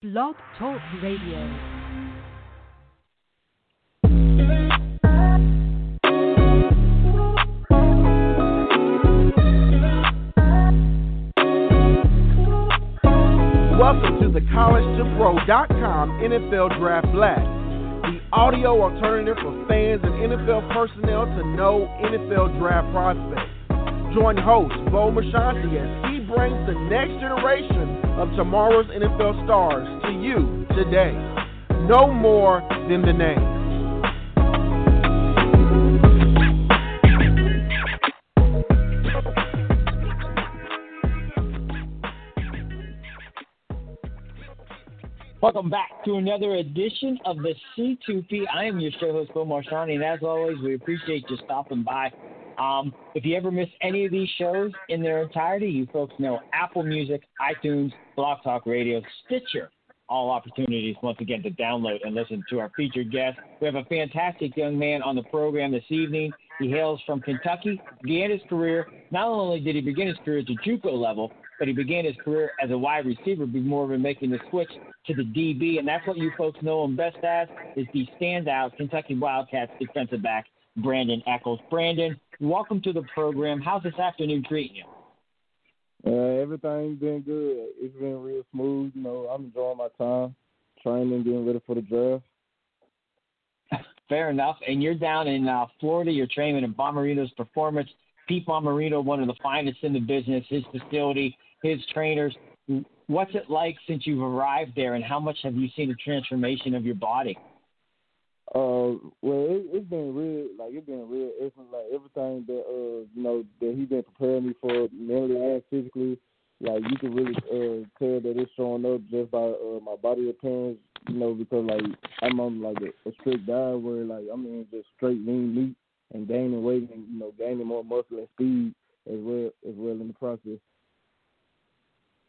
Blog Talk Radio. Welcome to the College2Pro.com NFL Draft Blast, the audio alternative for fans and NFL personnel to know NFL draft prospects. Join host Bo Marchionte as he brings the next generation of tomorrow's NFL stars to you today. Know more than the name. Welcome back to another edition of the C2P. I am your show host, Bo Marchionte, and as always, we appreciate you stopping by. Um, if you ever miss any of these shows in their entirety, you folks know Apple Music, iTunes, Blog Talk Radio, Stitcher, all opportunities once again to download and listen to our featured guest. We have a fantastic young man on the program this evening. He hails from Kentucky, began his career. Not only did he begin his career at the JUCO level, but he began his career as a wide receiver before making the switch to the DB, and that's what you folks know him best as is the standout Kentucky Wildcats defensive back, Brandin Echols. Brandin, welcome to the program. How's this afternoon treating you? Uh, everything's been good. It's been real smooth. You know, I'm enjoying my time, training, getting ready for the draft. Fair enough. And you're down in uh, Florida. You're training in Bommarito's Performance. Pete Bommarito, one of the finest in the business. His facility, his trainers. What's it like since you've arrived there, and how much have you seen a transformation of your body? Uh, well, it, it's been real, like it's been real excellent. Like everything that uh, you know, that he's been preparing me for mentally and physically. Like you can really uh tell that it's showing up just by uh, my body appearance. You know, because like I'm on like a, a strict diet where like I'm in just straight lean meat and gaining weight and you know gaining more muscle and speed as well as well in the process.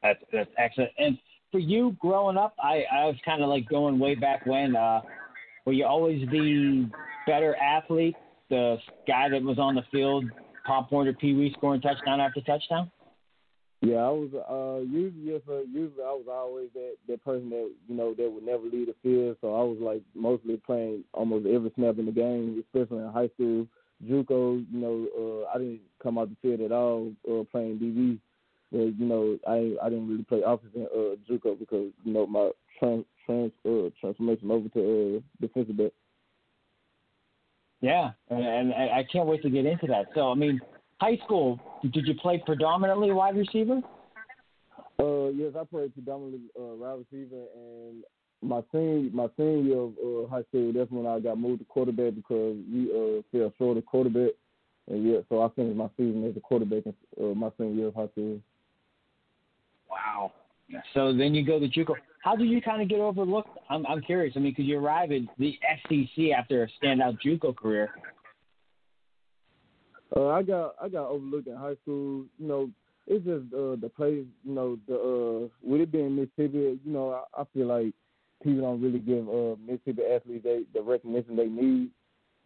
That's that's excellent. And for you growing up, I I was kind of like going way back when. uh Were you always the better athlete, the guy that was on the field, Pop Warner, Pee Wee, scoring touchdown after touchdown? Yeah, I was uh usually yes, uh, usually I was always that that person that you know that would never leave the field. So I was like mostly playing almost every snap in the game, especially in high school. JUCO, you know, uh, I didn't come out the field at all uh, playing DB. You know, I I didn't really play offense in uh, JUCO because you know my trans trans uh, transformation over to uh, defensive back. Yeah, and, and I can't wait to get into that. So I mean, high school, did you play predominantly wide receiver? Uh, yes, I played predominantly uh, wide receiver, and my senior my senior year of uh, high school, that's when I got moved to quarterback because we uh, fell short of quarterback, and yeah, so I finished my season as a quarterback in uh, my senior year of high school. Wow. So then you go to JUCO. How did you kind of get overlooked? I'm I'm curious. I mean, because you arrive at the SEC after a standout JUCO career. Uh, I got I got overlooked in high school. You know, it's just uh, the place. You know, the uh, with it being Mississippi, you know, I, I feel like people don't really give uh, Mississippi athletes they, the recognition they need.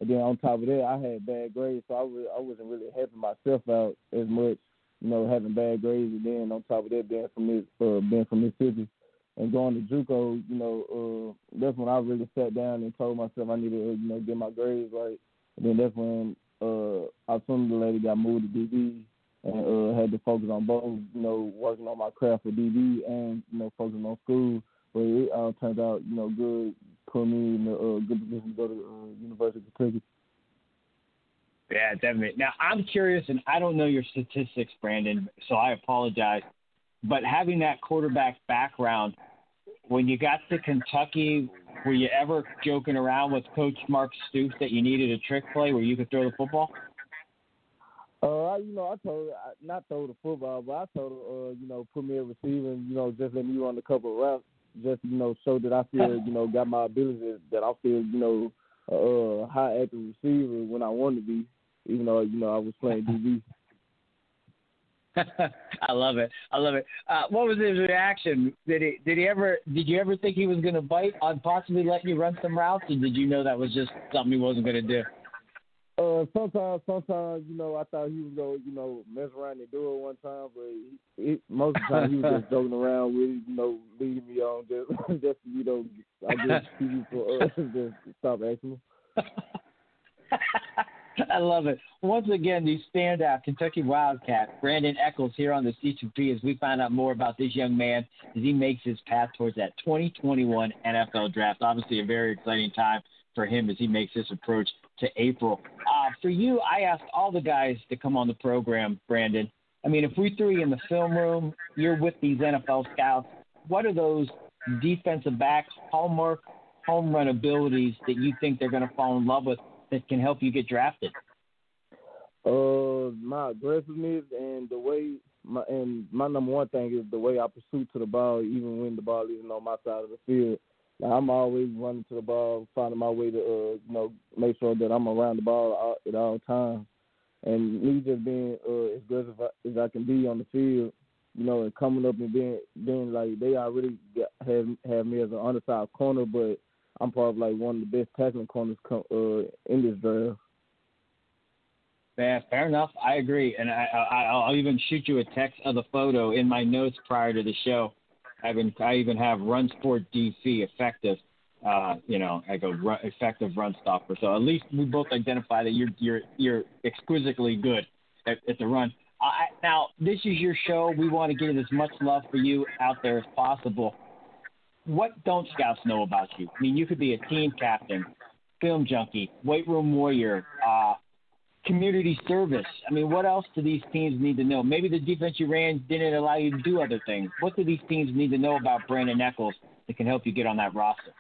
And then on top of that, I had bad grades, so I was I wasn't really helping myself out as much. You know, having bad grades, and then on top of that, being from this, uh, being from Mississippi, and going to JUCO, you know, uh, that's when I really sat down and told myself I needed to, you know, get my grades right. And then that's when uh, I soon the lady got moved to DB and uh, had to focus on both, you know, working on my craft for DB and you know focusing on school. But it all turned out, you know, good, put me in a uh, good position to go to uh, University of Kentucky. Yeah, definitely. Now I'm curious, and I don't know your statistics, Brandin, so I apologize. But having that quarterback background, when you got to Kentucky, were you ever joking around with Coach Mark Stoops that you needed a trick play where you could throw the football? Uh, you know, I told not throw the football, but I told uh, you know, put me a receiver, and, you know, just let me run a couple of routes, just you know, show that I feel, you know, got my abilities, that I feel, you know, uh, high active receiver when I want to be, even though you know I was playing DB. I love it. I love it. Uh, what was his reaction? Did he did he ever did you ever think he was going to bite on possibly letting you run some routes, or did you know that was just something he wasn't going to do? Uh, sometimes, sometimes, you know, I thought he was gonna, you know, mess around and do it one time, but he, he, most of the time he was just joking around with, you know, leading me on just, just you know, I guess people uh, just stop asking. I love it. Once again, the standout Kentucky Wildcat, Brandin Echols, here on the C2P as we find out more about this young man as he makes his path towards that 2021 NFL draft. Obviously, a very exciting time for him as he makes this approach to April. Uh, for you, I asked all the guys to come on the program, Brandin. I mean, if we threw you in the film room, you're with these NFL scouts. What are those defensive back hallmark home run abilities that you think they're going to fall in love with that can help you get drafted? Uh, my aggressiveness and the way my and my number one thing is the way I pursue to the ball, even when the ball isn't on my side of the field. Like, I'm always running to the ball, finding my way to uh, you know make sure that I'm around the ball at all times. And me just being uh, as aggressive as I can be on the field, you know, and coming up and being being like they already got, have have me as an underside corner, but I'm probably like one of the best tackling corners come, uh, in this draft. Yeah, fair enough. I agree, and I, I I'll even shoot you a text of the photo in my notes prior to the show. I even I even have run sport DC effective, uh, you know, like a run, effective run stopper. So at least we both identify that you're you're you're exquisitely good at, at the run. Now this is your show. We want to get as much love for you out there as possible what don't scouts know about you? I mean, you could be a team captain, film junkie, weight room warrior, uh, community service. I mean, what else do these teams need to know? Maybe the defense you ran didn't allow you to do other things. What do these teams need to know about Brandin Echols that can help you get on that roster?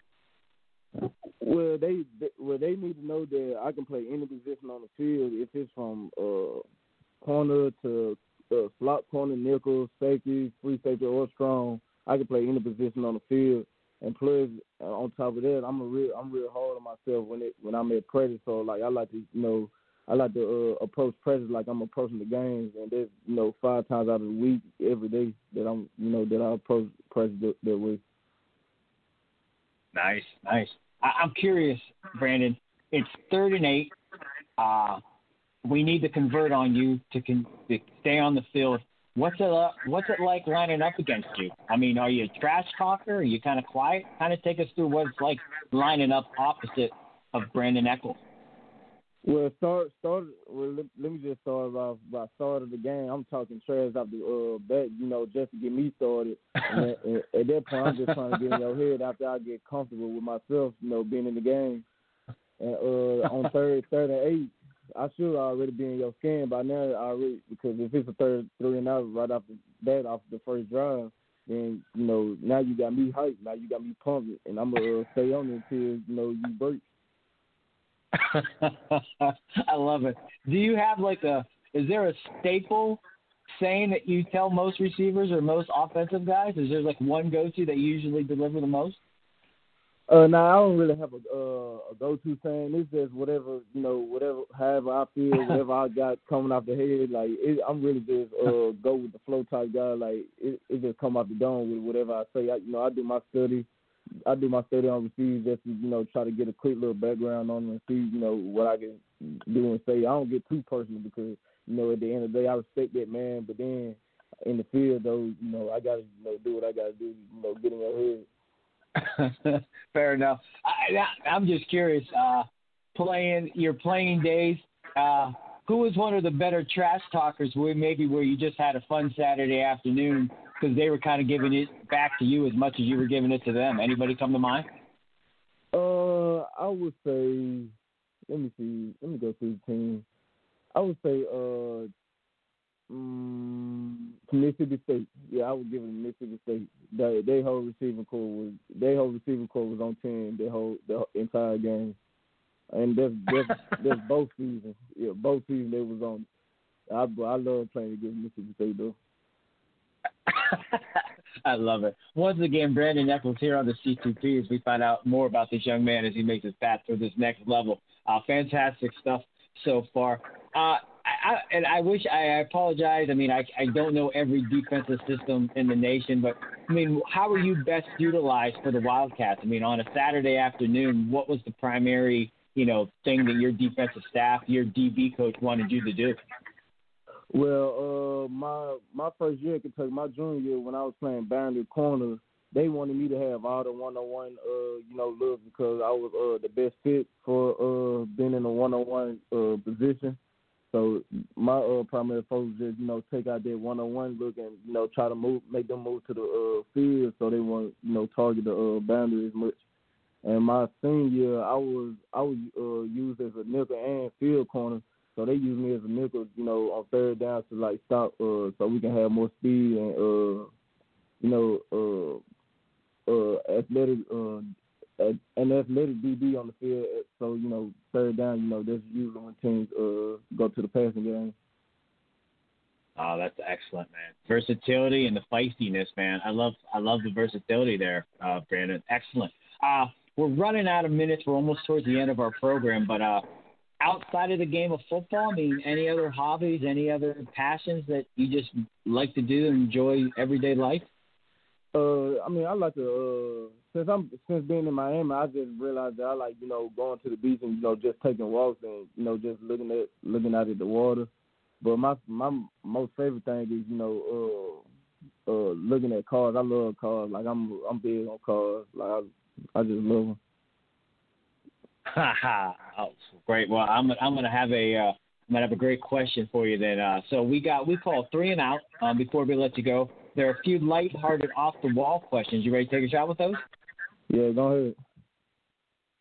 Well, they, they well they need to know that I can play any position on the field. If it's from uh, corner to uh, slot corner, nickel, safety, free safety, or strong. I can play any position on the field. And plus, uh, on top of that, I'm a real I'm real hard on myself when it when I'm at practice. So like I like to you know I like to uh, approach practice like I'm approaching the games, and there's you know five times out of the week every day that I'm you know that I approach practice that, that way. Nice, nice. I, I'm curious, Brandin. It's third and eight. Uh, we need to convert on you to, con- to stay on the field What's it uh, What's it like lining up against you? I mean, are you a trash talker? Are you kind of quiet? Kind of take us through what it's like lining up opposite of Brandin Echols. Well, start start. Well, let, let me just start off by start of the game. I'm talking trash off the uh, bat, you know, just to get me started. and at, at that point, I'm just trying to get in your head after I get comfortable with myself, you know, being in the game. And uh, on third, third and eight, I should already be in your skin by now already because if it's a third three and out right off the bat off the first drive, then you know now you got me hyped, now you got me pumped, and I'm gonna uh, stay on it until you know you break. I love it. Do you have like a? Is there a staple saying that you tell most receivers or most offensive guys? Is there like one go-to that you usually deliver the most? Uh, now I don't really have a uh, a go to saying. It's just whatever you know, whatever however I feel, whatever I got coming off the head. Like it, I'm really just uh go with the flow type guy. Like it, it just come off the dome with whatever I say. I, you know, I do my study. I do my study on receivers just to you know try to get a quick little background on them and see you know what I can do and say. I don't get too personal because you know at the end of the day I respect that man, but then in the field though, you know I gotta you know do what I gotta do. You know, get in your head. Fair enough. I, I'm just curious. Uh, playing your playing days. Uh, who was one of the better trash talkers? Where maybe where you just had a fun Saturday afternoon because they were kind of giving it back to you as much as you were giving it to them. Anybody come to mind? Uh, I would say. Let me see. Let me go through the team. I would say uh, Mm, Mississippi State. Yeah, I would give it Mississippi State. They they whole receiving corps was they whole receiving corps was on ten the whole the entire game, and that's that's, that's both seasons. Yeah, both seasons they was on. I I love playing against Mississippi State though. I love it. Once again, Brandin Echols here on the C2P as we find out more about this young man as he makes his path to this next level. Uh, fantastic stuff so far. Uh, I, and I wish I, apologize. I mean, I, I don't know every defensive system in the nation, but I mean, how are you best utilized for the Wildcats? I mean, on a Saturday afternoon, what was the primary you know, thing that your defensive staff, your DB coach wanted you to do? Well, uh, my my first year at Kentucky, my junior year, when I was playing boundary corner, they wanted me to have all the one on one, uh, you know, looks because I was uh the best fit for uh being in a one on one uh position. So my uh, primary focus is, you know, take out that one-on-one look and you know try to move, make them move to the uh, field so they won't, you know, target the uh, boundary as much. And my senior year, I was I was uh, used as a nickel and field corner, so they used me as a nickel, you know, on third down to like stop, uh, so we can have more speed and, uh, you know, uh, uh, athletic uh, an athletic DB on the field. So you know, third down, you know, that's usually when teams uh, go to the passing game. Oh, that's excellent, man. Versatility and the feistiness, man. I love I love the versatility there, uh, Brandin. Excellent. Uh, we're running out of minutes. We're almost towards the end of our program, but uh, outside of the game of football, I mean, any other hobbies, any other passions that you just like to do and enjoy everyday life? Uh, I mean, I like to uh, since I'm since being in Miami, I just realized that I like you know going to the beach and you know just taking walks and you know just looking at looking out at the water. But my my most favorite thing is you know uh uh looking at cars. I love cars. Like I'm I'm big on cars. Like I I just love them. Ha ha! oh, great. Well, I'm I'm gonna have a uh, I'm gonna have a great question for you then. Uh, so we got we call three and out um, before we let you go. There are a few light-hearted, off-the-wall questions. You ready to take a shot with those? Yeah, go ahead.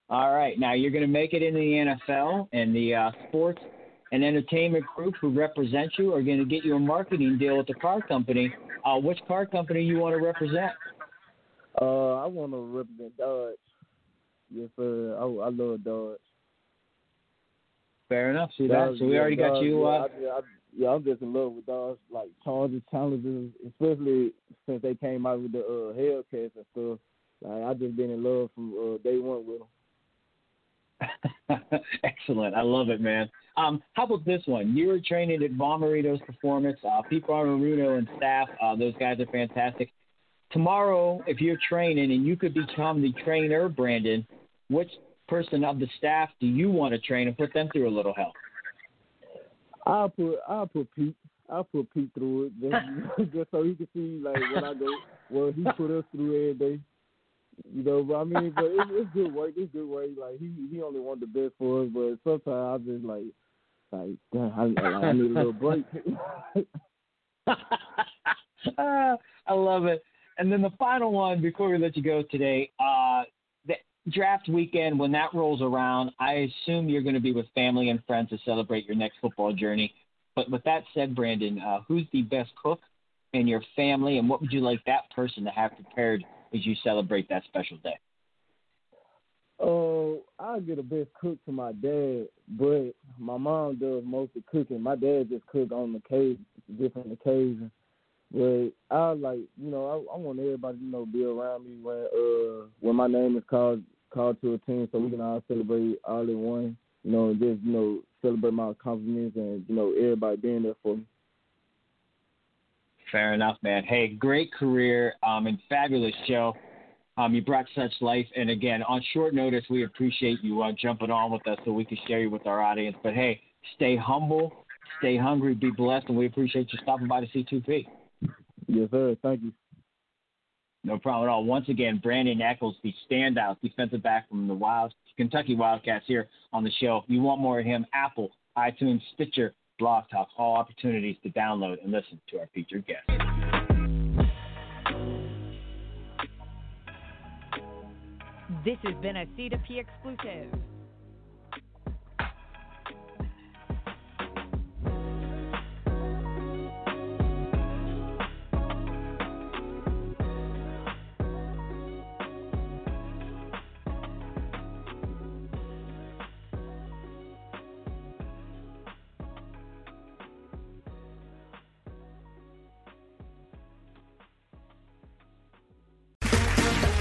All right. Now you're going to make it in the NFL, and the uh, sports and entertainment group who represent you are going to get you a marketing deal with the car company. Uh, which car company you want to represent? Uh, I want to represent Dodge. Yes, sir. I, I love Dodge. Fair enough. See that? So we already got you. Uh, yeah, I, I, yeah, I'm just in love with Dodge, like Charger Challengers, especially since they came out with the uh, Hellcats and stuff. Like I just been in love from uh, day one with them. Excellent. I love it, man. Um, how about this one? You were training at Bommarito's Performance. Uh, Pete Bommarito and staff, uh, those guys are fantastic. Tomorrow, if you're training and you could become the trainer, Brandin, which person of the staff do you want to train and put them through a little hell? I'll put I'll put Pete I'll put Pete through it just, just so he can see like what I go what he put us through every day. You know, but I mean, but it, it's good work. It's good work. Like he he only want the best for us, but sometimes I just like like damn, I, I need a little break. I love it. And then the final one before we let you go today, uh, the draft weekend when that rolls around, I assume you're going to be with family and friends to celebrate your next football journey. But with that said, Brandin, uh, who's the best cook in your family, and what would you like that person to have prepared as you celebrate that special day? Oh, I get a best cook to my dad, but my mom does most of cooking. My dad just cook on the occasion, different occasions. But I like, you know, I, I want everybody, you know, be around me when uh when my name is called called to a team, so we can all celebrate all in one. You know, just you know celebrate my accomplishments and you know everybody being there for me. Fair enough, man. Hey, great career um, and fabulous show. Um, you brought such life, and again, on short notice, we appreciate you uh, jumping on with us so we can share you with our audience. But hey, stay humble, stay hungry, be blessed, and we appreciate you stopping by to C2P. Yes, sir. Thank you. No problem at all. Once again, Brandin Echols, the standout defensive back from the Wild Kentucky Wildcats here on the show. You want more of him? Apple, iTunes, Stitcher, Blog Talk, all opportunities to download and listen to our featured guests. This has been a C2P exclusive.